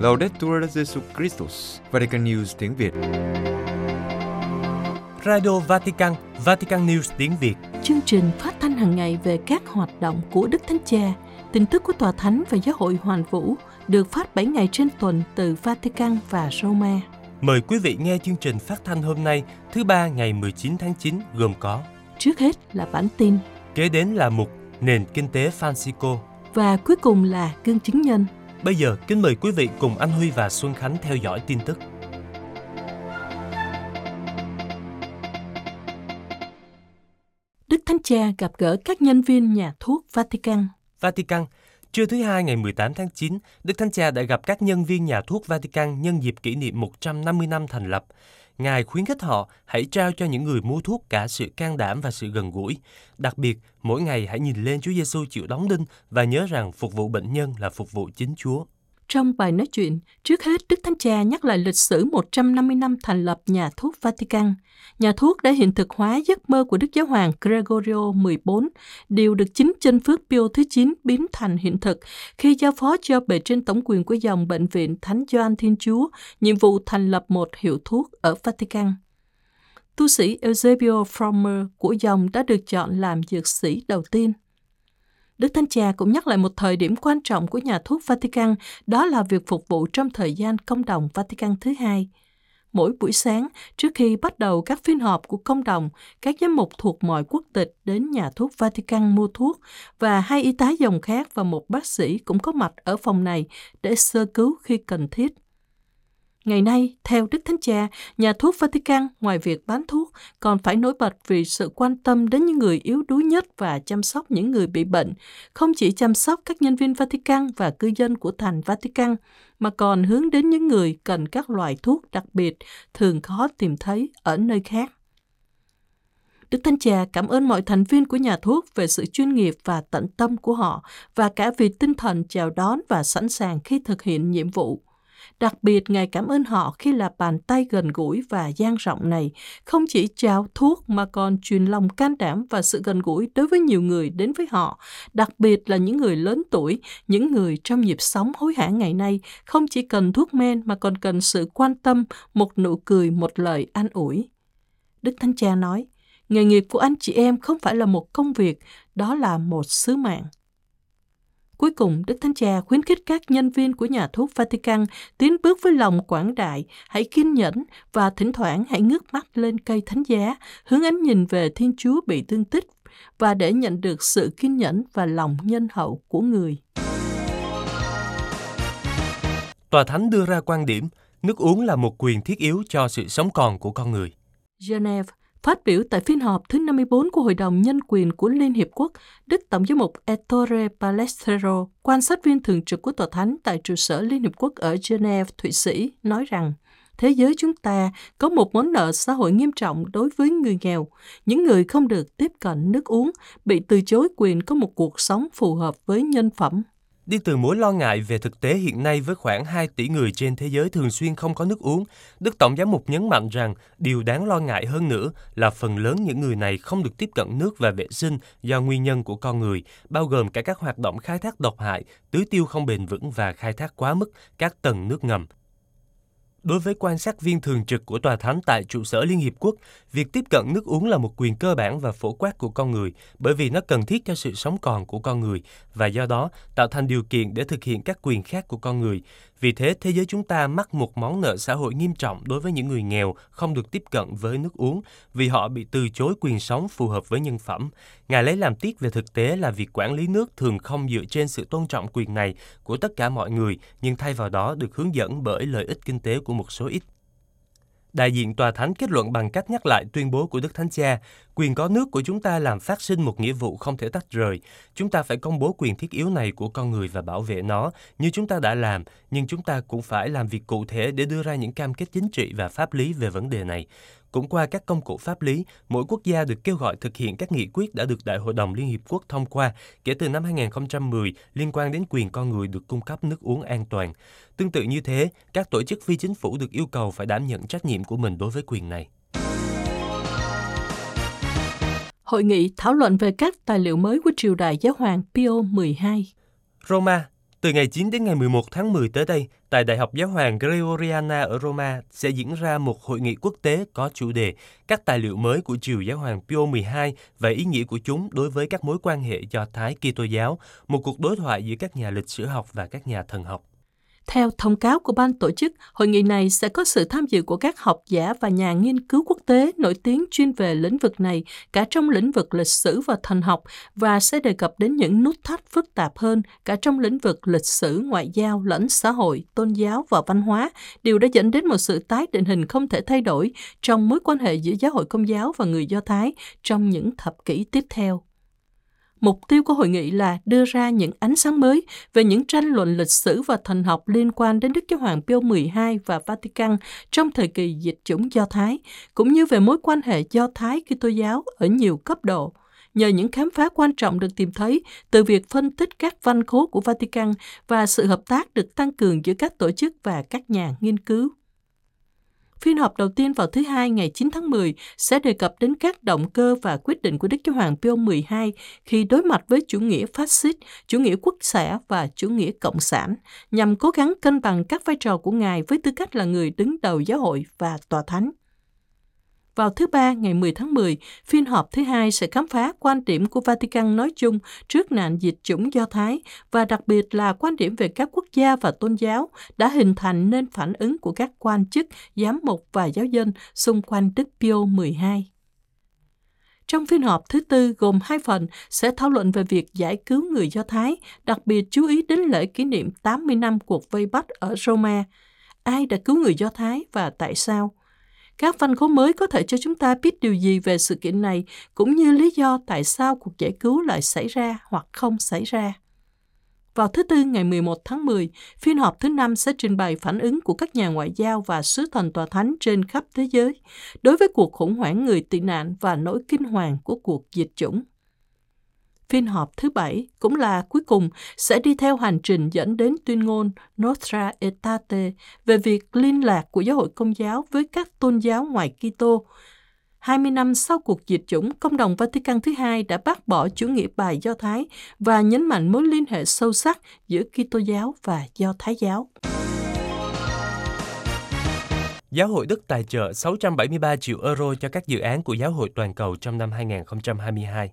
Laudetur Jesu Christus, Vatican News tiếng Việt. Radio Vatican, Vatican News tiếng Việt. Chương trình phát thanh hàng ngày về các hoạt động của Đức Thánh Cha, tin tức của Tòa Thánh và Giáo hội Hoàn Vũ được phát 7 ngày trên tuần từ Vatican và Roma. Mời quý vị nghe chương trình phát thanh hôm nay, thứ ba ngày 19 tháng 9 gồm có Trước hết là bản tin Kế đến là mục Nền Kinh tế Francisco. và cuối cùng là gương chứng nhân. Bây giờ, kính mời quý vị cùng anh Huy và Xuân Khánh theo dõi tin tức. Đức Thánh Cha gặp gỡ các nhân viên nhà thuốc Vatican. Vatican, trưa thứ hai ngày 18 tháng 9, Đức Thánh Cha đã gặp các nhân viên nhà thuốc Vatican nhân dịp kỷ niệm 150 năm thành lập. Ngài khuyến khích họ hãy trao cho những người mua thuốc cả sự can đảm và sự gần gũi. Đặc biệt, mỗi ngày hãy nhìn lên Chúa Giêsu chịu đóng đinh và nhớ rằng phục vụ bệnh nhân là phục vụ chính Chúa. Trong bài nói chuyện, trước hết Đức Thánh Cha nhắc lại lịch sử 150 năm thành lập nhà thuốc Vatican. Nhà thuốc đã hiện thực hóa giấc mơ của Đức Giáo hoàng Gregorio XIV, điều được chính chân phước Pio thứ 9 biến thành hiện thực khi giao phó cho bề trên tổng quyền của dòng bệnh viện Thánh Gioan Thiên Chúa nhiệm vụ thành lập một hiệu thuốc ở Vatican. Tu sĩ Eusebio Frommer của dòng đã được chọn làm dược sĩ đầu tiên. Đức Thánh Cha cũng nhắc lại một thời điểm quan trọng của nhà thuốc Vatican, đó là việc phục vụ trong thời gian công đồng Vatican thứ hai. Mỗi buổi sáng, trước khi bắt đầu các phiên họp của công đồng, các giám mục thuộc mọi quốc tịch đến nhà thuốc Vatican mua thuốc và hai y tá dòng khác và một bác sĩ cũng có mặt ở phòng này để sơ cứu khi cần thiết. Ngày nay, theo Đức Thánh Cha, nhà thuốc Vatican ngoài việc bán thuốc còn phải nổi bật vì sự quan tâm đến những người yếu đuối nhất và chăm sóc những người bị bệnh, không chỉ chăm sóc các nhân viên Vatican và cư dân của thành Vatican, mà còn hướng đến những người cần các loại thuốc đặc biệt thường khó tìm thấy ở nơi khác. Đức Thánh Cha cảm ơn mọi thành viên của nhà thuốc về sự chuyên nghiệp và tận tâm của họ và cả vì tinh thần chào đón và sẵn sàng khi thực hiện nhiệm vụ. Đặc biệt, Ngài cảm ơn họ khi là bàn tay gần gũi và gian rộng này, không chỉ trao thuốc mà còn truyền lòng can đảm và sự gần gũi đối với nhiều người đến với họ, đặc biệt là những người lớn tuổi, những người trong nhịp sống hối hả ngày nay, không chỉ cần thuốc men mà còn cần sự quan tâm, một nụ cười, một lời an ủi. Đức Thánh Cha nói, nghề nghiệp của anh chị em không phải là một công việc, đó là một sứ mạng. Cuối cùng, Đức Thánh Cha khuyến khích các nhân viên của nhà thuốc Vatican tiến bước với lòng quảng đại, hãy kiên nhẫn và thỉnh thoảng hãy ngước mắt lên cây thánh giá, hướng ánh nhìn về Thiên Chúa bị thương tích và để nhận được sự kiên nhẫn và lòng nhân hậu của người. Tòa Thánh đưa ra quan điểm, nước uống là một quyền thiết yếu cho sự sống còn của con người. Geneva Phát biểu tại phiên họp thứ 54 của Hội đồng Nhân quyền của Liên Hiệp Quốc, Đức Tổng giám mục Ettore Palestero, quan sát viên thường trực của Tòa Thánh tại trụ sở Liên Hiệp Quốc ở Geneva, Thụy Sĩ, nói rằng thế giới chúng ta có một món nợ xã hội nghiêm trọng đối với người nghèo, những người không được tiếp cận nước uống, bị từ chối quyền có một cuộc sống phù hợp với nhân phẩm. Đi từ mối lo ngại về thực tế hiện nay với khoảng 2 tỷ người trên thế giới thường xuyên không có nước uống, Đức Tổng giám mục nhấn mạnh rằng điều đáng lo ngại hơn nữa là phần lớn những người này không được tiếp cận nước và vệ sinh do nguyên nhân của con người, bao gồm cả các hoạt động khai thác độc hại, tưới tiêu không bền vững và khai thác quá mức các tầng nước ngầm. Đối với quan sát viên thường trực của Tòa Thánh tại trụ sở Liên Hiệp Quốc, việc tiếp cận nước uống là một quyền cơ bản và phổ quát của con người bởi vì nó cần thiết cho sự sống còn của con người và do đó tạo thành điều kiện để thực hiện các quyền khác của con người. Vì thế, thế giới chúng ta mắc một món nợ xã hội nghiêm trọng đối với những người nghèo không được tiếp cận với nước uống vì họ bị từ chối quyền sống phù hợp với nhân phẩm. Ngài lấy làm tiếc về thực tế là việc quản lý nước thường không dựa trên sự tôn trọng quyền này của tất cả mọi người, nhưng thay vào đó được hướng dẫn bởi lợi ích kinh tế của một số ít. Đại diện Tòa Thánh kết luận bằng cách nhắc lại tuyên bố của Đức Thánh Cha, quyền có nước của chúng ta làm phát sinh một nghĩa vụ không thể tách rời. Chúng ta phải công bố quyền thiết yếu này của con người và bảo vệ nó như chúng ta đã làm, nhưng chúng ta cũng phải làm việc cụ thể để đưa ra những cam kết chính trị và pháp lý về vấn đề này. Cũng qua các công cụ pháp lý, mỗi quốc gia được kêu gọi thực hiện các nghị quyết đã được Đại hội đồng Liên Hiệp Quốc thông qua kể từ năm 2010 liên quan đến quyền con người được cung cấp nước uống an toàn. Tương tự như thế, các tổ chức phi chính phủ được yêu cầu phải đảm nhận trách nhiệm của mình đối với quyền này. Hội nghị thảo luận về các tài liệu mới của triều đại giáo hoàng Pio 12. Roma, từ ngày 9 đến ngày 11 tháng 10 tới đây, tại Đại học Giáo hoàng Gregoriana ở Roma sẽ diễn ra một hội nghị quốc tế có chủ đề Các tài liệu mới của triều giáo hoàng Pio XII và ý nghĩa của chúng đối với các mối quan hệ do Thái Kitô giáo, một cuộc đối thoại giữa các nhà lịch sử học và các nhà thần học. Theo thông cáo của ban tổ chức, hội nghị này sẽ có sự tham dự của các học giả và nhà nghiên cứu quốc tế nổi tiếng chuyên về lĩnh vực này, cả trong lĩnh vực lịch sử và thần học, và sẽ đề cập đến những nút thắt phức tạp hơn cả trong lĩnh vực lịch sử, ngoại giao, lẫn xã hội, tôn giáo và văn hóa, điều đã dẫn đến một sự tái định hình không thể thay đổi trong mối quan hệ giữa giáo hội công giáo và người Do Thái trong những thập kỷ tiếp theo. Mục tiêu của hội nghị là đưa ra những ánh sáng mới về những tranh luận lịch sử và thần học liên quan đến Đức Giáo Hoàng Pio XII và Vatican trong thời kỳ dịch chủng Do Thái, cũng như về mối quan hệ Do Thái Kitô giáo ở nhiều cấp độ nhờ những khám phá quan trọng được tìm thấy từ việc phân tích các văn khố của Vatican và sự hợp tác được tăng cường giữa các tổ chức và các nhà nghiên cứu. Phiên họp đầu tiên vào thứ Hai ngày 9 tháng 10 sẽ đề cập đến các động cơ và quyết định của Đức Giáo Hoàng Pio XII khi đối mặt với chủ nghĩa phát xít, chủ nghĩa quốc xã và chủ nghĩa cộng sản, nhằm cố gắng cân bằng các vai trò của Ngài với tư cách là người đứng đầu giáo hội và tòa thánh. Vào thứ Ba ngày 10 tháng 10, phiên họp thứ hai sẽ khám phá quan điểm của Vatican nói chung trước nạn dịch chủng Do Thái và đặc biệt là quan điểm về các quốc gia và tôn giáo đã hình thành nên phản ứng của các quan chức, giám mục và giáo dân xung quanh Đức Pio 12. Trong phiên họp thứ tư gồm hai phần sẽ thảo luận về việc giải cứu người Do Thái, đặc biệt chú ý đến lễ kỷ niệm 80 năm cuộc vây bắt ở Roma. Ai đã cứu người Do Thái và tại sao? Các văn khố mới có thể cho chúng ta biết điều gì về sự kiện này, cũng như lý do tại sao cuộc giải cứu lại xảy ra hoặc không xảy ra. Vào thứ Tư ngày 11 tháng 10, phiên họp thứ năm sẽ trình bày phản ứng của các nhà ngoại giao và sứ thần tòa thánh trên khắp thế giới đối với cuộc khủng hoảng người tị nạn và nỗi kinh hoàng của cuộc dịch chủng. Phiên họp thứ bảy cũng là cuối cùng sẽ đi theo hành trình dẫn đến tuyên ngôn Nostra Aetate về việc liên lạc của giáo hội công giáo với các tôn giáo ngoài Kitô. 20 năm sau cuộc diệt chủng, công đồng Vatican thứ hai đã bác bỏ chủ nghĩa bài Do Thái và nhấn mạnh mối liên hệ sâu sắc giữa Kitô giáo và Do Thái giáo. Giáo hội Đức tài trợ 673 triệu euro cho các dự án của giáo hội toàn cầu trong năm 2022.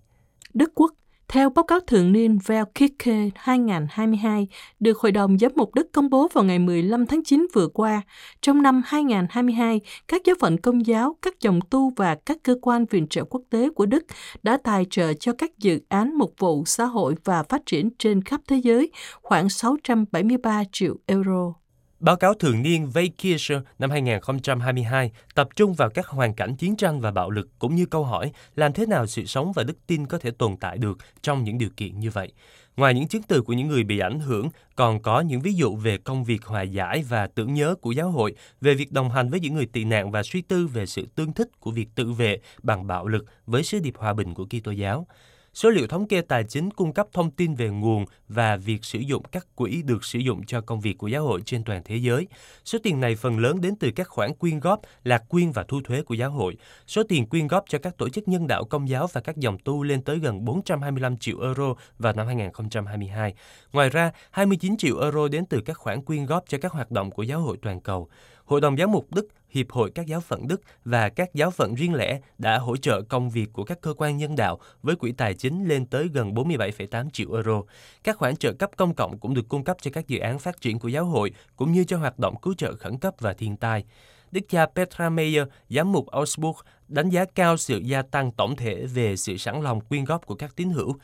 Đức Quốc theo báo cáo thường niên Velkike 2022 được Hội đồng Giám mục Đức công bố vào ngày 15 tháng 9 vừa qua, trong năm 2022, các giáo phận công giáo, các dòng tu và các cơ quan viện trợ quốc tế của Đức đã tài trợ cho các dự án mục vụ xã hội và phát triển trên khắp thế giới khoảng 673 triệu euro. Báo cáo thường niên Vacation năm 2022 tập trung vào các hoàn cảnh chiến tranh và bạo lực cũng như câu hỏi làm thế nào sự sống và đức tin có thể tồn tại được trong những điều kiện như vậy. Ngoài những chứng từ của những người bị ảnh hưởng, còn có những ví dụ về công việc hòa giải và tưởng nhớ của giáo hội, về việc đồng hành với những người tị nạn và suy tư về sự tương thích của việc tự vệ bằng bạo lực với sứ điệp hòa bình của Kitô giáo. Số liệu thống kê tài chính cung cấp thông tin về nguồn và việc sử dụng các quỹ được sử dụng cho công việc của giáo hội trên toàn thế giới. Số tiền này phần lớn đến từ các khoản quyên góp, lạc quyên và thu thuế của giáo hội. Số tiền quyên góp cho các tổ chức nhân đạo công giáo và các dòng tu lên tới gần 425 triệu euro vào năm 2022. Ngoài ra, 29 triệu euro đến từ các khoản quyên góp cho các hoạt động của giáo hội toàn cầu. Hội đồng giám mục Đức, Hiệp hội các giáo phận Đức và các giáo phận riêng lẻ đã hỗ trợ công việc của các cơ quan nhân đạo với quỹ tài chính lên tới gần 47,8 triệu euro. Các khoản trợ cấp công cộng cũng được cung cấp cho các dự án phát triển của giáo hội cũng như cho hoạt động cứu trợ khẩn cấp và thiên tai. Đức cha Petra Meyer, giám mục Augsburg, đánh giá cao sự gia tăng tổng thể về sự sẵn lòng quyên góp của các tín hữu.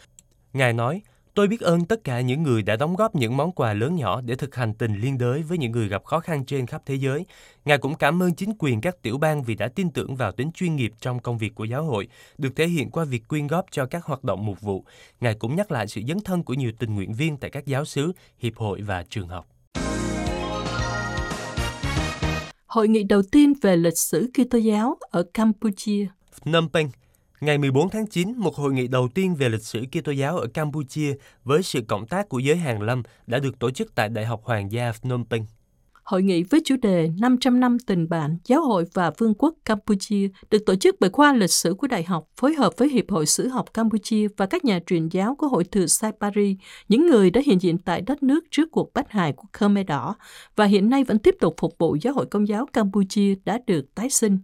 Ngài nói, Tôi biết ơn tất cả những người đã đóng góp những món quà lớn nhỏ để thực hành tình liên đới với những người gặp khó khăn trên khắp thế giới. Ngài cũng cảm ơn chính quyền các tiểu bang vì đã tin tưởng vào tính chuyên nghiệp trong công việc của giáo hội, được thể hiện qua việc quyên góp cho các hoạt động mục vụ. Ngài cũng nhắc lại sự dấn thân của nhiều tình nguyện viên tại các giáo xứ, hiệp hội và trường học. Hội nghị đầu tiên về lịch sử Kitô giáo ở Campuchia. Phnom Penh, Ngày 14 tháng 9, một hội nghị đầu tiên về lịch sử Kitô giáo ở Campuchia với sự cộng tác của giới hàng lâm đã được tổ chức tại Đại học Hoàng gia Phnom Penh. Hội nghị với chủ đề 500 năm tình bạn, giáo hội và vương quốc Campuchia được tổ chức bởi khoa lịch sử của đại học phối hợp với Hiệp hội Sử học Campuchia và các nhà truyền giáo của Hội Thừa Sai Paris, những người đã hiện diện tại đất nước trước cuộc bách hại của Khmer Đỏ và hiện nay vẫn tiếp tục phục vụ giáo hội công giáo Campuchia đã được tái sinh.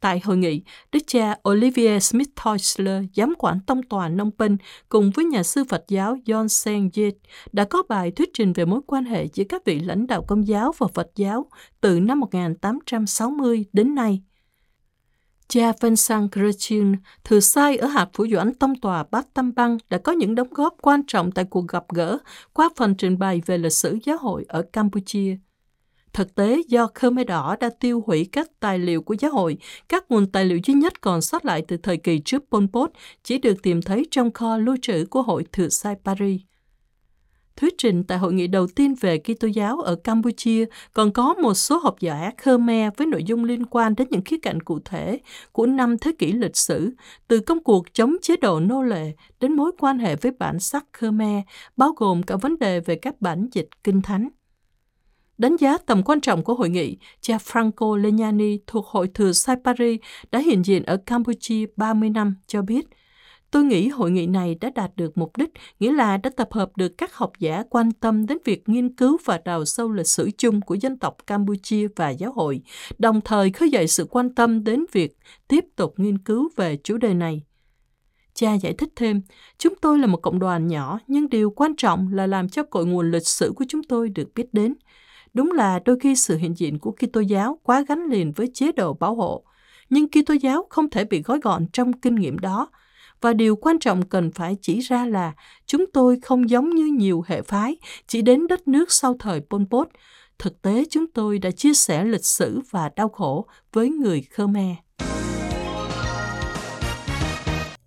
Tại hội nghị, đức cha Olivier Smith Teusler, giám quản tông tòa Nông Penh, cùng với nhà sư Phật giáo John Saint Yit đã có bài thuyết trình về mối quan hệ giữa các vị lãnh đạo công giáo và Phật giáo từ năm 1860 đến nay. Cha Vincent Gretchen, thừa sai ở hạt phủ doãn tông tòa Bát Tâm Băng đã có những đóng góp quan trọng tại cuộc gặp gỡ qua phần trình bày về lịch sử giáo hội ở Campuchia. Thực tế, do Khmer Đỏ đã tiêu hủy các tài liệu của giáo hội, các nguồn tài liệu duy nhất còn sót lại từ thời kỳ trước Pol Pot chỉ được tìm thấy trong kho lưu trữ của Hội Thừa Sai Paris. Thuyết trình tại hội nghị đầu tiên về Kitô giáo ở Campuchia còn có một số học giả Khmer với nội dung liên quan đến những khía cạnh cụ thể của năm thế kỷ lịch sử, từ công cuộc chống chế độ nô lệ đến mối quan hệ với bản sắc Khmer, bao gồm cả vấn đề về các bản dịch kinh thánh. Đánh giá tầm quan trọng của hội nghị, cha Franco Legnani thuộc Hội Thừa Sai Paris đã hiện diện ở Campuchia 30 năm cho biết, Tôi nghĩ hội nghị này đã đạt được mục đích, nghĩa là đã tập hợp được các học giả quan tâm đến việc nghiên cứu và đào sâu lịch sử chung của dân tộc Campuchia và giáo hội, đồng thời khơi dậy sự quan tâm đến việc tiếp tục nghiên cứu về chủ đề này. Cha giải thích thêm, chúng tôi là một cộng đoàn nhỏ, nhưng điều quan trọng là làm cho cội nguồn lịch sử của chúng tôi được biết đến. Đúng là đôi khi sự hiện diện của Kitô giáo quá gắn liền với chế độ bảo hộ, nhưng Kitô giáo không thể bị gói gọn trong kinh nghiệm đó. Và điều quan trọng cần phải chỉ ra là chúng tôi không giống như nhiều hệ phái chỉ đến đất nước sau thời Pol Pot. Thực tế chúng tôi đã chia sẻ lịch sử và đau khổ với người Khmer.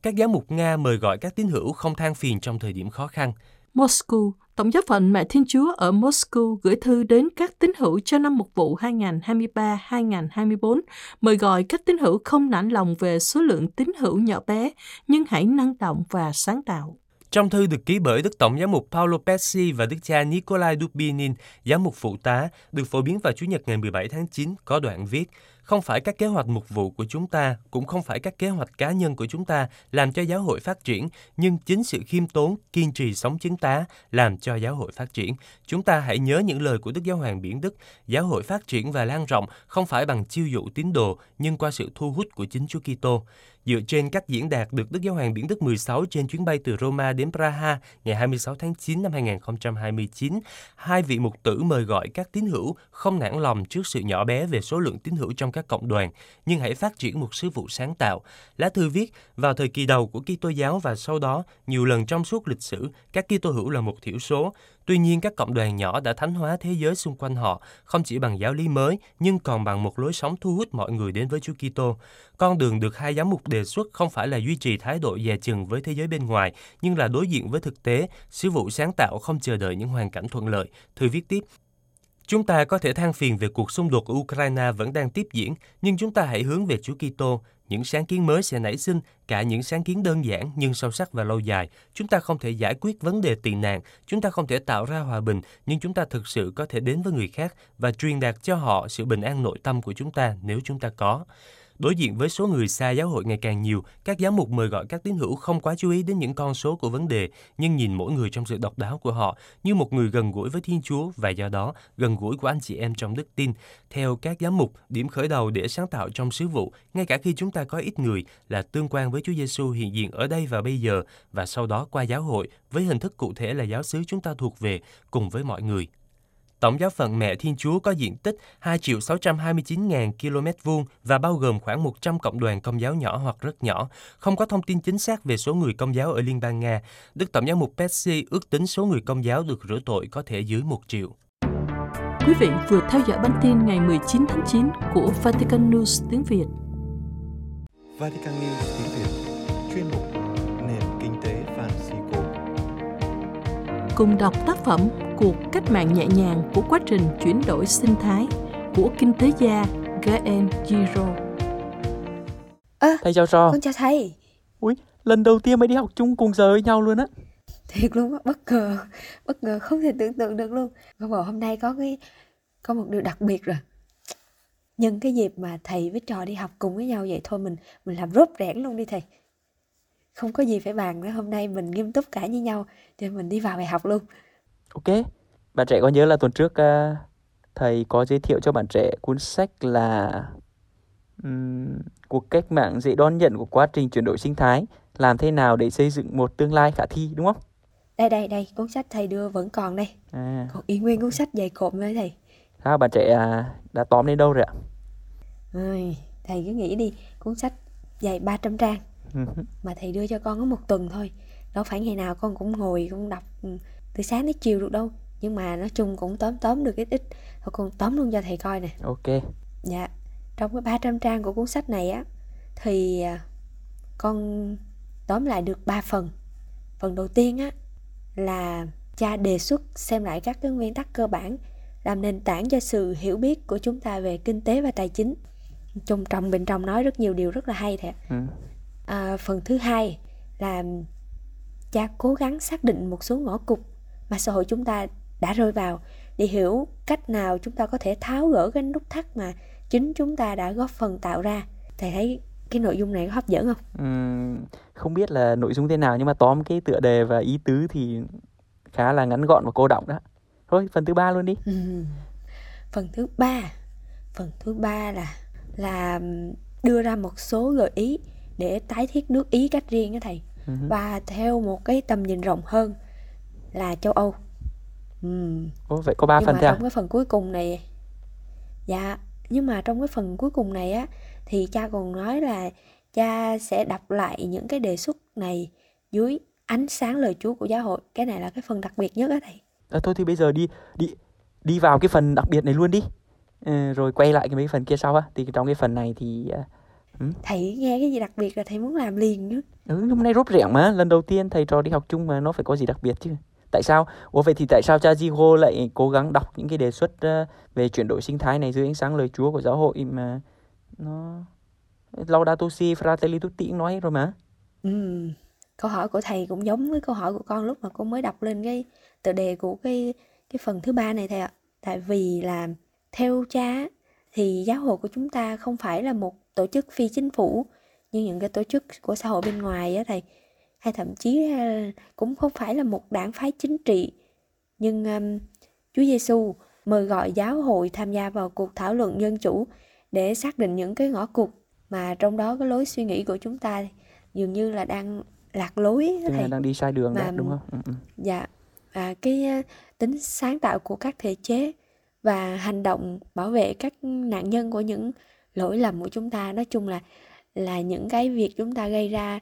Các giáo mục Nga mời gọi các tín hữu không than phiền trong thời điểm khó khăn. Moscow, Tổng giáo phận Mẹ Thiên Chúa ở Moscow gửi thư đến các tín hữu cho năm mục vụ 2023-2024, mời gọi các tín hữu không nản lòng về số lượng tín hữu nhỏ bé, nhưng hãy năng động và sáng tạo. Trong thư được ký bởi Đức Tổng giám mục Paolo Pesci và Đức cha Nikolai Dubinin, giám mục phụ tá, được phổ biến vào Chủ nhật ngày 17 tháng 9, có đoạn viết – không phải các kế hoạch mục vụ của chúng ta, cũng không phải các kế hoạch cá nhân của chúng ta làm cho giáo hội phát triển, nhưng chính sự khiêm tốn, kiên trì sống chứng tá làm cho giáo hội phát triển. Chúng ta hãy nhớ những lời của Đức Giáo hoàng Biển Đức, giáo hội phát triển và lan rộng không phải bằng chiêu dụ tín đồ, nhưng qua sự thu hút của chính Chúa Kitô. Dựa trên các diễn đạt được Đức Giáo hoàng Biển Đức 16 trên chuyến bay từ Roma đến Praha ngày 26 tháng 9 năm 2029, hai vị mục tử mời gọi các tín hữu không nản lòng trước sự nhỏ bé về số lượng tín hữu trong các cộng đoàn, nhưng hãy phát triển một sứ vụ sáng tạo. Lá thư viết, vào thời kỳ đầu của Kitô giáo và sau đó, nhiều lần trong suốt lịch sử, các Kitô hữu là một thiểu số. Tuy nhiên, các cộng đoàn nhỏ đã thánh hóa thế giới xung quanh họ, không chỉ bằng giáo lý mới, nhưng còn bằng một lối sống thu hút mọi người đến với Chúa Kitô. Con đường được hai giám mục đề xuất không phải là duy trì thái độ dè chừng với thế giới bên ngoài, nhưng là đối diện với thực tế, sứ vụ sáng tạo không chờ đợi những hoàn cảnh thuận lợi. Thư viết tiếp, Chúng ta có thể than phiền về cuộc xung đột ở Ukraine vẫn đang tiếp diễn, nhưng chúng ta hãy hướng về Chúa Kitô. Những sáng kiến mới sẽ nảy sinh, cả những sáng kiến đơn giản nhưng sâu sắc và lâu dài. Chúng ta không thể giải quyết vấn đề tị nạn, chúng ta không thể tạo ra hòa bình, nhưng chúng ta thực sự có thể đến với người khác và truyền đạt cho họ sự bình an nội tâm của chúng ta nếu chúng ta có. Đối diện với số người xa giáo hội ngày càng nhiều, các giám mục mời gọi các tín hữu không quá chú ý đến những con số của vấn đề, nhưng nhìn mỗi người trong sự độc đáo của họ như một người gần gũi với Thiên Chúa và do đó gần gũi của anh chị em trong đức tin. Theo các giám mục, điểm khởi đầu để sáng tạo trong sứ vụ, ngay cả khi chúng ta có ít người, là tương quan với Chúa Giêsu hiện diện ở đây và bây giờ, và sau đó qua giáo hội với hình thức cụ thể là giáo xứ chúng ta thuộc về cùng với mọi người. Tổng giáo phận Mẹ Thiên Chúa có diện tích 2 triệu 629 ngàn km vuông và bao gồm khoảng 100 cộng đoàn công giáo nhỏ hoặc rất nhỏ. Không có thông tin chính xác về số người công giáo ở Liên bang Nga. Đức Tổng giáo mục Petsy ước tính số người công giáo được rửa tội có thể dưới 1 triệu. Quý vị vừa theo dõi bản tin ngày 19 tháng 9 của Vatican News tiếng Việt. Vatican News tiếng Việt, chuyên mục Cùng đọc tác phẩm cuộc cách mạng nhẹ nhàng của quá trình chuyển đổi sinh thái của kinh tế gia Gaen Giro. À, Thầy chào trò. con chào thầy. Ui, lần đầu tiên mới đi học chung cùng giờ với nhau luôn á. Thiệt luôn á, bất ngờ, bất ngờ không thể tưởng tượng được luôn. Con bảo hôm nay có cái có một điều đặc biệt rồi nhân cái dịp mà thầy với trò đi học cùng với nhau vậy thôi mình mình làm rốt rẽn luôn đi thầy không có gì phải bàn nữa hôm nay mình nghiêm túc cả với nhau cho mình đi vào bài học luôn Ok, bạn trẻ có nhớ là tuần trước uh, thầy có giới thiệu cho bạn trẻ cuốn sách là um, cuộc cách mạng dễ đón nhận của quá trình chuyển đổi sinh thái làm thế nào để xây dựng một tương lai khả thi đúng không? đây đây đây cuốn sách thầy đưa vẫn còn đây À, còn y nguyên cuốn sách dày cộm với thầy sao bạn trẻ à, đã tóm đến đâu rồi ạ? Ôi, thầy cứ nghĩ đi cuốn sách dày 300 trang. Mà thầy đưa cho con có một tuần thôi. Đâu phải ngày nào con cũng ngồi con đọc từ sáng đến chiều được đâu. Nhưng mà nói chung cũng tóm tóm được ít ít thôi con tóm luôn cho thầy coi nè. Ok, dạ. Trong cái 300 trang của cuốn sách này á thì à, con tóm lại được 3 phần. Phần đầu tiên á là cha đề xuất xem lại các cái nguyên tắc cơ bản làm nền tảng cho sự hiểu biết của chúng ta về kinh tế và tài chính. Trong trong bên trong nói rất nhiều điều rất là hay thiệt ừ. À, phần thứ hai là cha cố gắng xác định một số ngõ cụt mà xã hội chúng ta đã rơi vào để hiểu cách nào chúng ta có thể tháo gỡ cái nút thắt mà chính chúng ta đã góp phần tạo ra. Thầy thấy cái nội dung này có hấp dẫn không? Ừm, không biết là nội dung thế nào nhưng mà tóm cái tựa đề và ý tứ thì khá là ngắn gọn và cô đọng đó. Thôi, phần thứ ba luôn đi. Ừm. Phần thứ ba, phần thứ ba là là đưa ra một số gợi ý để tái thiết nước Ý cách riêng đó thầy. Ừ hứ. Và theo một cái tầm nhìn rộng hơn là châu Âu. Ừm. Ồ, vậy có ba nhưng phần mà à? trong cái phần cuối cùng này dạ nhưng mà trong cái phần cuối cùng này á thì cha còn nói là cha sẽ đọc lại những cái đề xuất này dưới ánh sáng lời Chúa của giáo hội cái này là cái phần đặc biệt nhất á thầy À, thôi thì bây giờ đi đi đi vào cái phần đặc biệt này luôn đi. Ờ, rồi quay lại cái mấy phần kia sau á. Thì trong cái phần này thì à, thầy nghe cái gì đặc biệt là thầy muốn làm liền nữa ừ, hôm nay rốt rẻng mà, lần đầu tiên thầy trò đi học chung mà nó phải có gì đặc biệt chứ. Tại sao? Ủa vậy thì tại sao cha Jigo lại cố gắng đọc những cái đề xuất ờ, về chuyển đổi sinh thái này dưới ánh sáng lời Chúa của giáo hội mà nó Laudato Si Fratelli Tutti cũng nói rồi mà. Ừm, câu hỏi của thầy cũng giống với câu hỏi của con lúc mà con mới đọc lên cái tựa đề của cái cái phần thứ ba này thầy ạ. Tại vì là theo cha thì giáo hội của chúng ta không phải là một tổ chức phi chính phủ như những cái tổ chức của xã hội bên ngoài á thầy. Hay thậm chí là cũng không phải là một đảng phái chính trị. Nhưng um, Chúa Giêsu mời gọi giáo hội tham gia vào cuộc thảo luận dân chủ để xác định những cái ngõ cụt mà trong đó cái lối suy nghĩ của chúng ta dường như là đang lạc lối là thầy. đang đi sai đường đó, Mà- đúng không? Ừ, ừ. Dạ, à, cái à, tính sáng tạo của các thể chế và hành động bảo vệ các nạn nhân của những lỗi lầm của chúng ta nói chung là là những cái việc chúng ta gây ra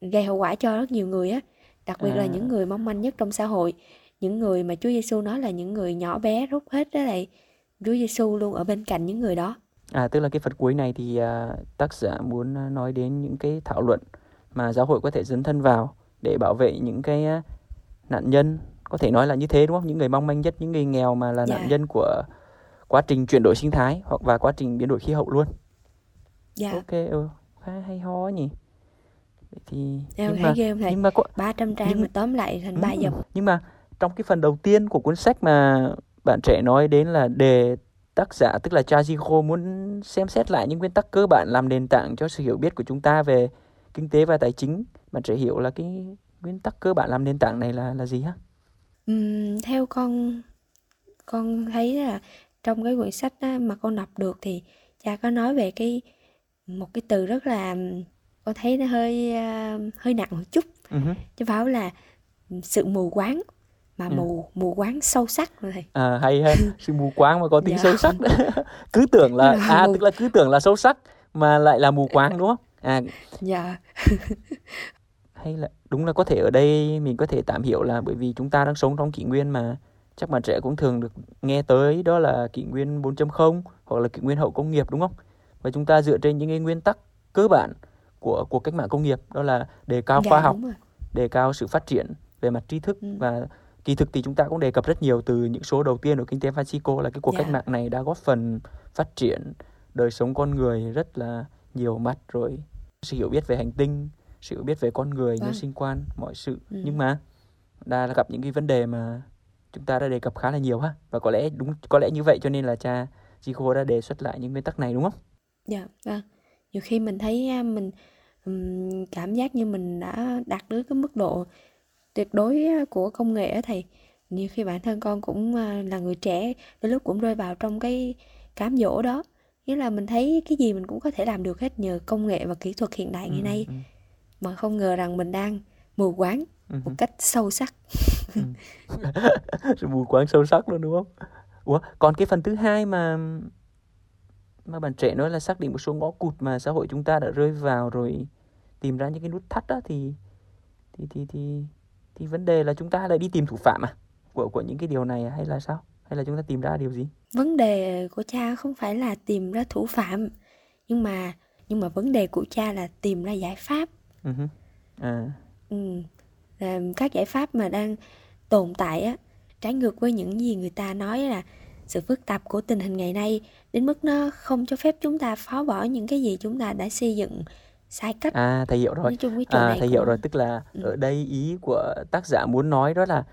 gây hậu quả cho rất nhiều người á, đặc biệt là À. những người mong manh nhất trong xã hội, những người mà Chúa Giêsu nói là những người nhỏ bé rút hết đó lại Chúa Giêsu luôn ở bên cạnh những người đó. À, tức là cái phần cuối này thì à, tác giả muốn à, nói đến những cái thảo luận mà giáo hội có thể dấn thân vào để bảo vệ những cái à, nạn nhân có thể nói là như thế đúng không? Những người mong manh nhất, những người nghèo mà là nạn Dạ. nhân của quá trình chuyển đổi sinh thái hoặc và quá trình biến đổi khí hậu luôn. Dạ, Ok, ừ, khá hay ho nhỉ. Vậy thì em nhưng mà ghê thầy? nhưng mà có, 300 trang nhưng- mà tóm lại thành Ừ, 3 dòng. Nhưng mà trong cái phần đầu tiên của cuốn sách mà bạn trẻ nói đến là đề tác giả tức là Chajiko muốn xem xét lại những nguyên tắc cơ bản làm nền tảng cho sự hiểu biết của chúng ta về kinh tế và tài chính. Bạn trẻ hiểu là cái nguyên tắc cơ bản làm nền tảng này là là gì hả? Ừm, theo con con thấy là trong cái quyển sách á, mà con đọc được thì cha có nói về cái một cái từ rất là con thấy nó hơi à, hơi nặng một chút hứ. chứ phải là sự mù quáng mà Ừ. mù mù quáng sâu sắc rồi thầy À, hay ha, sự mù quáng mà có tính Dạ. sâu sắc. cứ tưởng là Là à mù. tức là cứ tưởng là sâu sắc mà lại là mù quáng đúng không? À dạ hay là đúng là có thể ở đây mình có thể tạm hiểu là bởi vì chúng ta đang sống trong kỷ nguyên mà chắc bạn trẻ cũng thường được nghe tới đó là kỷ nguyên 4.0 hoặc là kỷ nguyên hậu công nghiệp đúng không? Và chúng ta dựa trên những cái nguyên tắc cơ bản của cuộc cách mạng công nghiệp đó là đề cao dạ khoa học, đề cao sự phát triển về mặt tri thức Ừ. và kỳ thực thì chúng ta cũng đề cập rất nhiều từ những số đầu tiên của kinh tế Francisco là cái cuộc Dạ. cách mạng này đã góp phần phát triển đời sống con người rất là nhiều mặt rồi sự hiểu biết về hành tinh sự hiểu biết về con người nhân Vâng. sinh quan mọi sự Ừ. nhưng mà đã gặp những cái vấn đề mà chúng ta đã đề cập khá là nhiều ha và có lẽ đúng có lẽ như vậy cho nên là cha Chico đã đề xuất lại những nguyên tắc này đúng không? Dạ, vâng. Nhiều khi mình thấy mình cảm giác như mình đã đạt đến cái mức độ tuyệt đối của công nghệ á thầy. Nhiều khi bản thân con cũng là người trẻ, đôi lúc cũng rơi vào trong cái cám dỗ đó. Nghĩa là mình thấy cái gì mình cũng có thể làm được hết nhờ công nghệ và kỹ thuật hiện đại ngày nay. Ừ, ừ. Mà không ngờ rằng mình đang mù quáng ừ. một cách sâu sắc. mù quáng sâu sắc luôn đúng không? Ủa, còn cái phần thứ hai mà mà bạn trẻ nói là xác định một số ngõ cụt mà xã hội chúng ta đã rơi vào rồi tìm ra những cái nút thắt đó thì thì thì thì thì vấn đề là chúng ta lại đi tìm thủ phạm à của của những cái điều này hay là sao hay là chúng ta tìm ra điều gì vấn đề của cha không phải là tìm ra thủ phạm nhưng mà nhưng mà vấn đề của cha là tìm ra giải pháp uh-huh. à. ừ. Là các giải pháp mà đang tồn tại á trái ngược với những gì người ta nói là sự phức tạp của tình hình ngày nay đến mức nó không cho phép chúng ta phá bỏ những cái gì chúng ta đã xây dựng sai cách à thầy hiểu rồi à, thầy cũng... hiểu rồi tức là ừ. ở đây ý của tác giả muốn nói đó là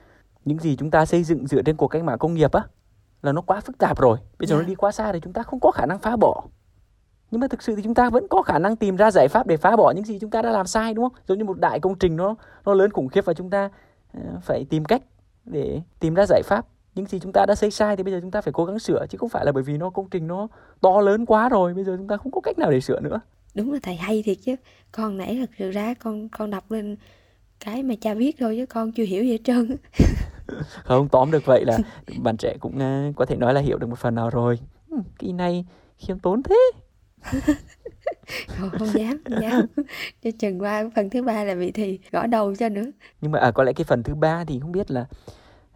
những gì chúng ta xây dựng dựa trên cuộc cách mạng công nghiệp á là nó quá phức tạp rồi bây giờ yeah. nó dạ. đi quá xa thì chúng ta không có khả năng phá bỏ nhưng mà thực sự thì chúng ta vẫn có khả năng tìm ra giải pháp để phá bỏ những gì chúng ta đã làm sai đúng không? Giống như một đại công trình nó nó lớn khủng khiếp và chúng ta uh, phải tìm cách để tìm ra giải pháp. Những gì chúng ta đã xây sai thì bây giờ chúng ta phải cố gắng sửa chứ không phải là bởi vì nó công trình nó to lớn quá rồi bây giờ chúng ta không có cách nào để sửa nữa. Đúng là thầy hay thiệt chứ. Con nãy thật sự ra con con đọc lên cái mà cha viết thôi chứ con chưa hiểu gì hết trơn. Không tóm được vậy là bạn trẻ cũng uh, có thể nói là hiểu được một phần nào rồi. Ừ, cái này khiêm tốn thế không, không dám không dám cho chừng qua phần thứ ba là vị thì gõ đầu cho nữa nhưng mà à, có lẽ cái phần thứ ba thì không biết là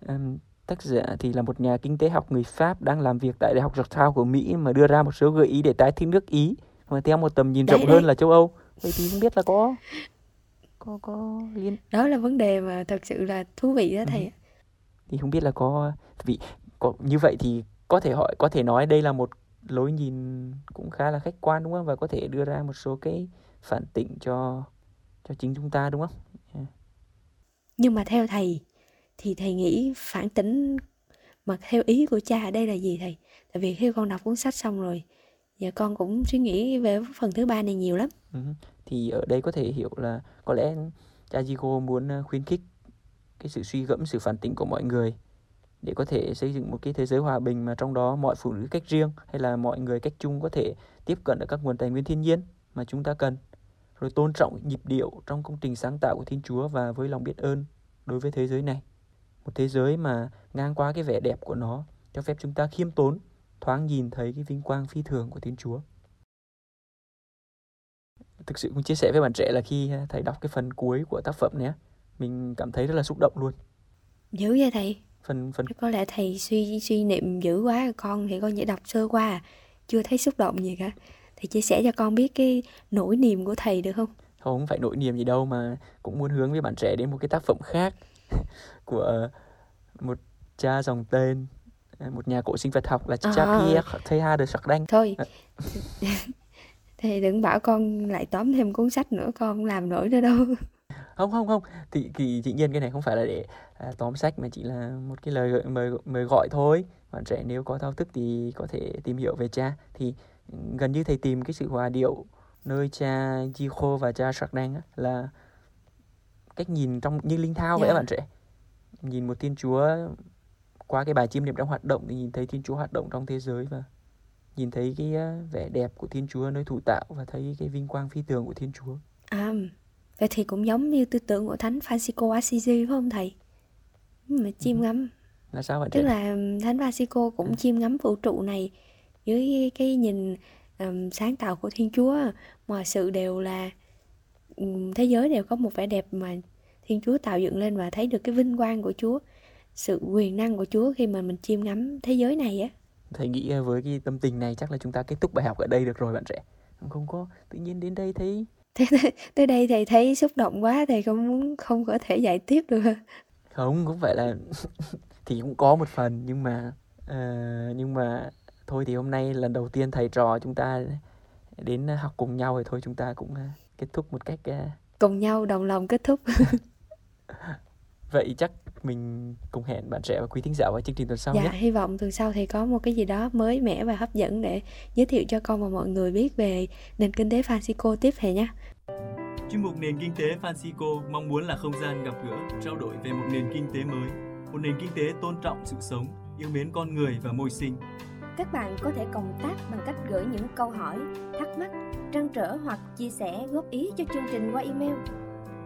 um, Tác giả thì là một nhà kinh tế học người Pháp đang làm việc tại Đại học Georgetown của Mỹ mà đưa ra một số gợi ý để tái thiết nước Ý mà theo một tầm nhìn rộng đấy, hơn là châu Âu. Vậy thì không biết là có có có liên đó là vấn đề mà thật sự là thú vị đó thầy. Ừ. Thì không biết là có vì có như vậy thì có thể hỏi có thể nói đây là một lối nhìn cũng khá là khách quan đúng không và có thể đưa ra một số cái phản tịnh cho cho chính chúng ta đúng không? Yeah. Nhưng mà theo thầy thì thầy nghĩ phản tính mà theo ý của cha ở đây là gì thầy tại vì khi con đọc cuốn sách xong rồi giờ con cũng suy nghĩ về phần thứ ba này nhiều lắm ừ. thì ở đây có thể hiểu là có lẽ cha Jigo muốn ờ, khuyến khích cái sự suy gẫm sự phản tỉnh của mọi người để có thể xây dựng một cái thế giới hòa bình mà trong đó mọi phụ nữ cách riêng hay là mọi người cách chung có thể tiếp cận được các nguồn tài nguyên thiên nhiên mà chúng ta cần rồi tôn trọng nhịp điệu trong công trình sáng tạo của Thiên Chúa và với lòng biết ơn đối với thế giới này một thế giới mà ngang qua cái vẻ đẹp của nó, cho phép chúng ta khiêm tốn, thoáng nhìn thấy cái vinh quang phi thường của Thiên Chúa. Thực sự cũng chia sẻ với bạn trẻ là khi thầy đọc cái phần cuối của tác phẩm này mình cảm thấy rất là xúc động luôn. Dữ vậy thầy? Phần phần có lẽ thầy suy suy niệm dữ quá con thì con chỉ đọc sơ qua à. chưa thấy xúc động gì cả. Thầy chia sẻ cho con biết cái nỗi niềm của thầy được không? Không phải nỗi niềm gì đâu mà cũng muốn hướng với bạn trẻ đến một cái tác phẩm khác của một cha dòng tên một nhà cổ sinh vật học là cha à. Pierre Teilhard de Chardin. Thôi. À. thì đừng bảo con lại tóm thêm cuốn sách nữa con không làm nổi nữa đâu. Không không không, thì thì dĩ nhiên cái này không phải là để à, tóm sách mà chỉ là một cái lời mời mời gọi thôi. Bạn trẻ nếu có thao thức thì có thể tìm hiểu về cha thì gần như thầy tìm cái sự hòa điệu nơi cha Gico và cha Chardin là cách nhìn trong như linh thao yeah. vậy dạ. bạn trẻ nhìn một thiên chúa qua cái bài chiêm niệm đang hoạt động thì nhìn thấy thiên chúa hoạt động trong thế giới và nhìn thấy cái vẻ đẹp của thiên chúa nơi thủ tạo và thấy cái vinh quang phi tường của thiên chúa à vậy thì cũng giống như tư tưởng của thánh Francisco Assisi phải không thầy mà chiêm ừ. ngắm là sao vậy tức là thánh Francisco cũng ừ. chiêm ngắm vũ trụ này dưới cái nhìn um, sáng tạo của thiên chúa mọi sự đều là um, thế giới đều có một vẻ đẹp mà Thiên Chúa tạo dựng lên và thấy được cái vinh quang của Chúa, sự quyền năng của Chúa khi mà mình chiêm ngắm thế giới này á. Thầy nghĩ với cái tâm tình này chắc là chúng ta kết thúc bài học ở đây được rồi bạn trẻ. Không có tự nhiên đến đây thấy Thế, tới đây thầy thấy xúc động quá thầy không muốn không có thể dạy tiếp được. Không cũng phải là thì cũng có một phần nhưng mà uh, nhưng mà thôi thì hôm nay lần đầu tiên thầy trò chúng ta đến học cùng nhau thì thôi chúng ta cũng uh, kết thúc một cách uh... cùng nhau đồng lòng kết thúc vậy chắc mình cùng hẹn bạn trẻ và quý thính giả vào chương trình tuần sau dạ nhé. hy vọng tuần sau thì có một cái gì đó mới mẻ và hấp dẫn để giới thiệu cho con và mọi người biết về nền kinh tế Francisco tiếp theo nhé Chuyên mục Nền Kinh tế Francisco mong muốn là không gian gặp gỡ, trao đổi về một nền kinh tế mới, một nền kinh tế tôn trọng sự sống, yêu mến con người và môi sinh. Các bạn có thể cộng tác bằng cách gửi những câu hỏi, thắc mắc, trăn trở hoặc chia sẻ góp ý cho chương trình qua email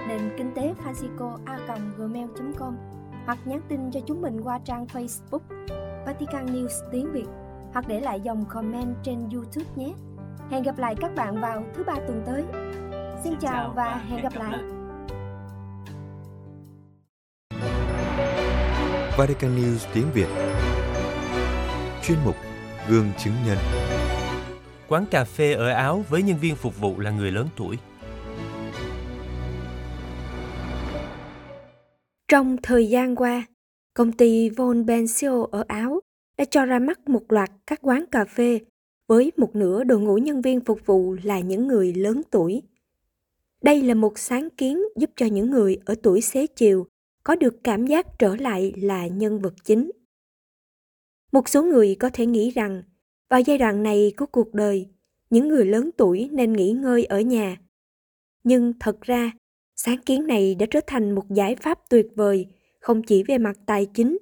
nền kinh tế Francisco a gmail.com hoặc nhắn tin cho chúng mình qua trang Facebook Vatican News tiếng Việt hoặc để lại dòng comment trên YouTube nhé. Hẹn gặp lại các bạn vào thứ ba tuần tới. Xin chào và hẹn gặp lại. Vatican News tiếng Việt Chuyên mục Gương chứng nhân Quán cà phê ở Áo với nhân viên phục vụ là người lớn tuổi. Trong thời gian qua, công ty Von Bensio ở Áo đã cho ra mắt một loạt các quán cà phê với một nửa đội ngũ nhân viên phục vụ là những người lớn tuổi. Đây là một sáng kiến giúp cho những người ở tuổi xế chiều có được cảm giác trở lại là nhân vật chính. Một số người có thể nghĩ rằng vào giai đoạn này của cuộc đời, những người lớn tuổi nên nghỉ ngơi ở nhà. Nhưng thật ra, sáng kiến này đã trở thành một giải pháp tuyệt vời không chỉ về mặt tài chính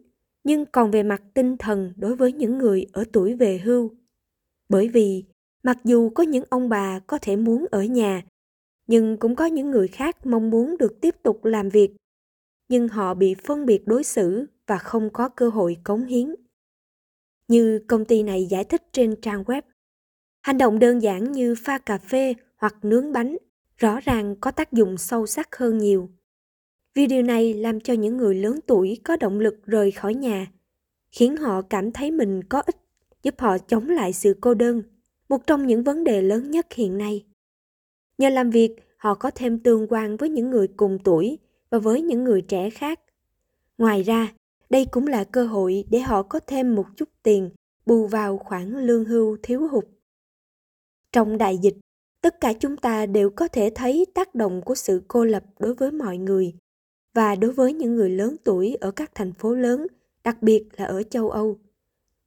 nhưng còn về mặt tinh thần đối với những người ở tuổi về hưu. Bởi vì mặc dù có những ông bà có thể muốn ở nhà, nhưng cũng có những người khác mong muốn được tiếp tục làm việc, nhưng họ bị phân biệt đối xử và không có cơ hội cống hiến. Như công ty này giải thích trên trang web, hành động đơn giản như pha cà phê hoặc nướng bánh rõ ràng có tác dụng sâu sắc hơn nhiều. Vì điều này làm cho những người lớn tuổi có động lực rời khỏi nhà, khiến họ cảm thấy mình có ích, giúp họ chống lại sự cô đơn, một trong những vấn đề lớn nhất hiện nay. Nhờ làm việc, họ có thêm tương quan với những người cùng tuổi và với những người trẻ khác. Ngoài ra, đây cũng là cơ hội để họ có thêm một chút tiền bù vào khoản lương hưu thiếu hụt. Trong đại dịch, tất cả chúng ta đều có thể thấy tác động của sự cô lập đối với mọi người và đối với những người lớn tuổi ở các thành phố lớn, đặc biệt là ở châu Âu.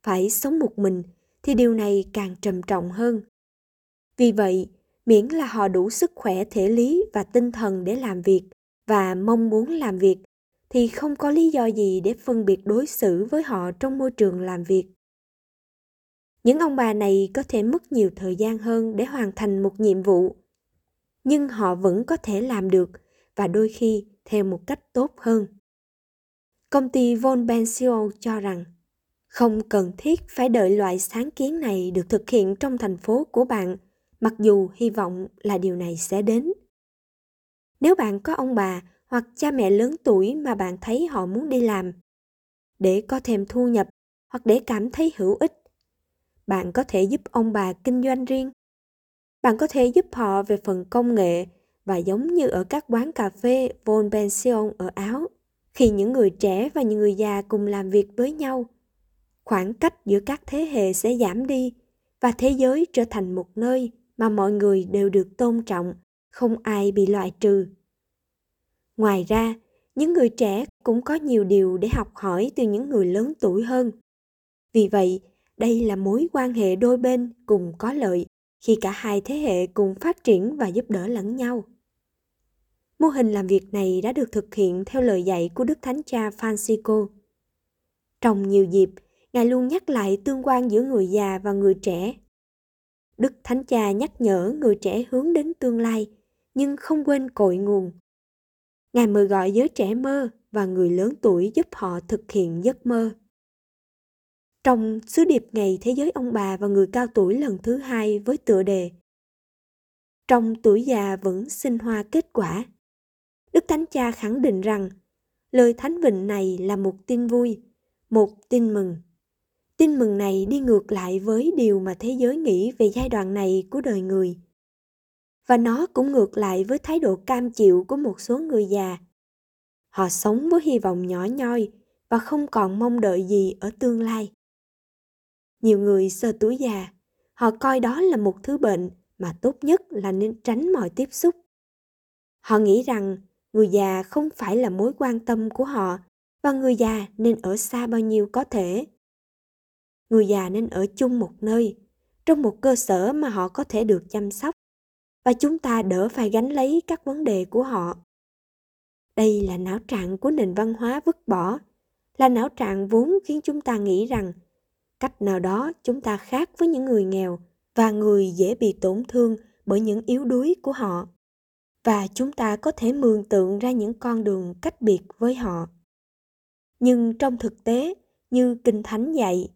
Phải sống một mình thì điều này càng trầm trọng hơn. Vì vậy, miễn là họ đủ sức khỏe thể lý và tinh thần để làm việc và mong muốn làm việc thì không có lý do gì để phân biệt đối xử với họ trong môi trường làm việc. Những ông bà này có thể mất nhiều thời gian hơn để hoàn thành một nhiệm vụ, nhưng họ vẫn có thể làm được và đôi khi theo một cách tốt hơn. Công ty Von Bensio cho rằng không cần thiết phải đợi loại sáng kiến này được thực hiện trong thành phố của bạn, mặc dù hy vọng là điều này sẽ đến. Nếu bạn có ông bà hoặc cha mẹ lớn tuổi mà bạn thấy họ muốn đi làm, để có thêm thu nhập hoặc để cảm thấy hữu ích, bạn có thể giúp ông bà kinh doanh riêng. Bạn có thể giúp họ về phần công nghệ và giống như ở các quán cà phê Von Pension ở Áo, khi những người trẻ và những người già cùng làm việc với nhau, khoảng cách giữa các thế hệ sẽ giảm đi và thế giới trở thành một nơi mà mọi người đều được tôn trọng, không ai bị loại trừ. Ngoài ra, những người trẻ cũng có nhiều điều để học hỏi từ những người lớn tuổi hơn. Vì vậy, đây là mối quan hệ đôi bên cùng có lợi khi cả hai thế hệ cùng phát triển và giúp đỡ lẫn nhau. Mô hình làm việc này đã được thực hiện theo lời dạy của Đức Thánh Cha Francisco. Trong nhiều dịp, Ngài luôn nhắc lại tương quan giữa người già và người trẻ. Đức Thánh Cha nhắc nhở người trẻ hướng đến tương lai, nhưng không quên cội nguồn. Ngài mời gọi giới trẻ mơ và người lớn tuổi giúp họ thực hiện giấc mơ. Trong sứ điệp Ngày Thế giới ông bà và người cao tuổi lần thứ hai với tựa đề Trong tuổi già vẫn sinh hoa kết quả Đức Thánh Cha khẳng định rằng lời thánh vịnh này là một tin vui, một tin mừng. Tin mừng này đi ngược lại với điều mà thế giới nghĩ về giai đoạn này của đời người. Và nó cũng ngược lại với thái độ cam chịu của một số người già. Họ sống với hy vọng nhỏ nhoi và không còn mong đợi gì ở tương lai. Nhiều người sơ tuổi già, họ coi đó là một thứ bệnh mà tốt nhất là nên tránh mọi tiếp xúc. Họ nghĩ rằng người già không phải là mối quan tâm của họ và người già nên ở xa bao nhiêu có thể. Người già nên ở chung một nơi, trong một cơ sở mà họ có thể được chăm sóc và chúng ta đỡ phải gánh lấy các vấn đề của họ. Đây là não trạng của nền văn hóa vứt bỏ, là não trạng vốn khiến chúng ta nghĩ rằng cách nào đó chúng ta khác với những người nghèo và người dễ bị tổn thương bởi những yếu đuối của họ. Và chúng ta có thể mường tượng ra những con đường cách biệt với họ. Nhưng trong thực tế, như kinh thánh dạy,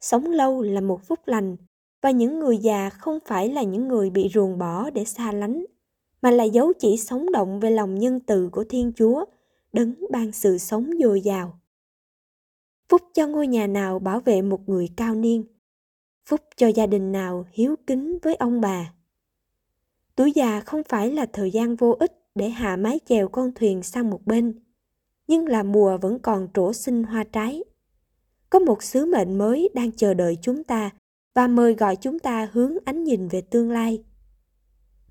sống lâu là một phúc lành và những người già không phải là những người bị ruồng bỏ để xa lánh, mà là dấu chỉ sống động về lòng nhân từ của thiên chúa, đấng ban sự sống dồi dào phúc cho ngôi nhà nào bảo vệ một người cao niên. Phúc cho gia đình nào hiếu kính với ông bà. Tuổi già không phải là thời gian vô ích để hạ mái chèo con thuyền sang một bên, nhưng là mùa vẫn còn trổ sinh hoa trái. Có một sứ mệnh mới đang chờ đợi chúng ta và mời gọi chúng ta hướng ánh nhìn về tương lai.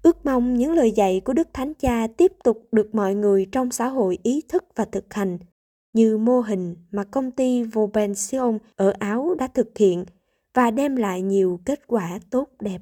Ước mong những lời dạy của đức thánh cha tiếp tục được mọi người trong xã hội ý thức và thực hành như mô hình mà công ty Vobension ở Áo đã thực hiện và đem lại nhiều kết quả tốt đẹp.